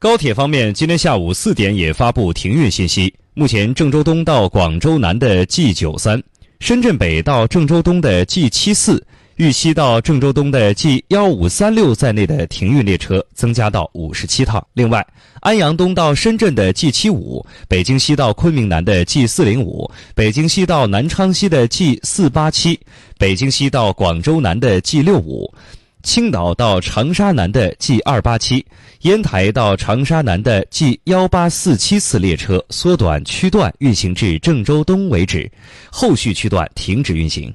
高铁方面，今天下午四点也发布停运信息。目前，郑州东到广州南的 G 九三，深圳北到郑州东的 G 七四，玉溪到郑州东的 G 幺五三六在内的停运列车增加到五十七趟。另外，安阳东到深圳的 G 七五，北京西到昆明南的 G 四零五，北京西到南昌西的 G 四八七，北京西到广州南的 G 六五。青岛到长沙南的 G 二八七，烟台到长沙南的 G 幺八四七次列车缩短区段运行至郑州东为止，后续区段停止运行。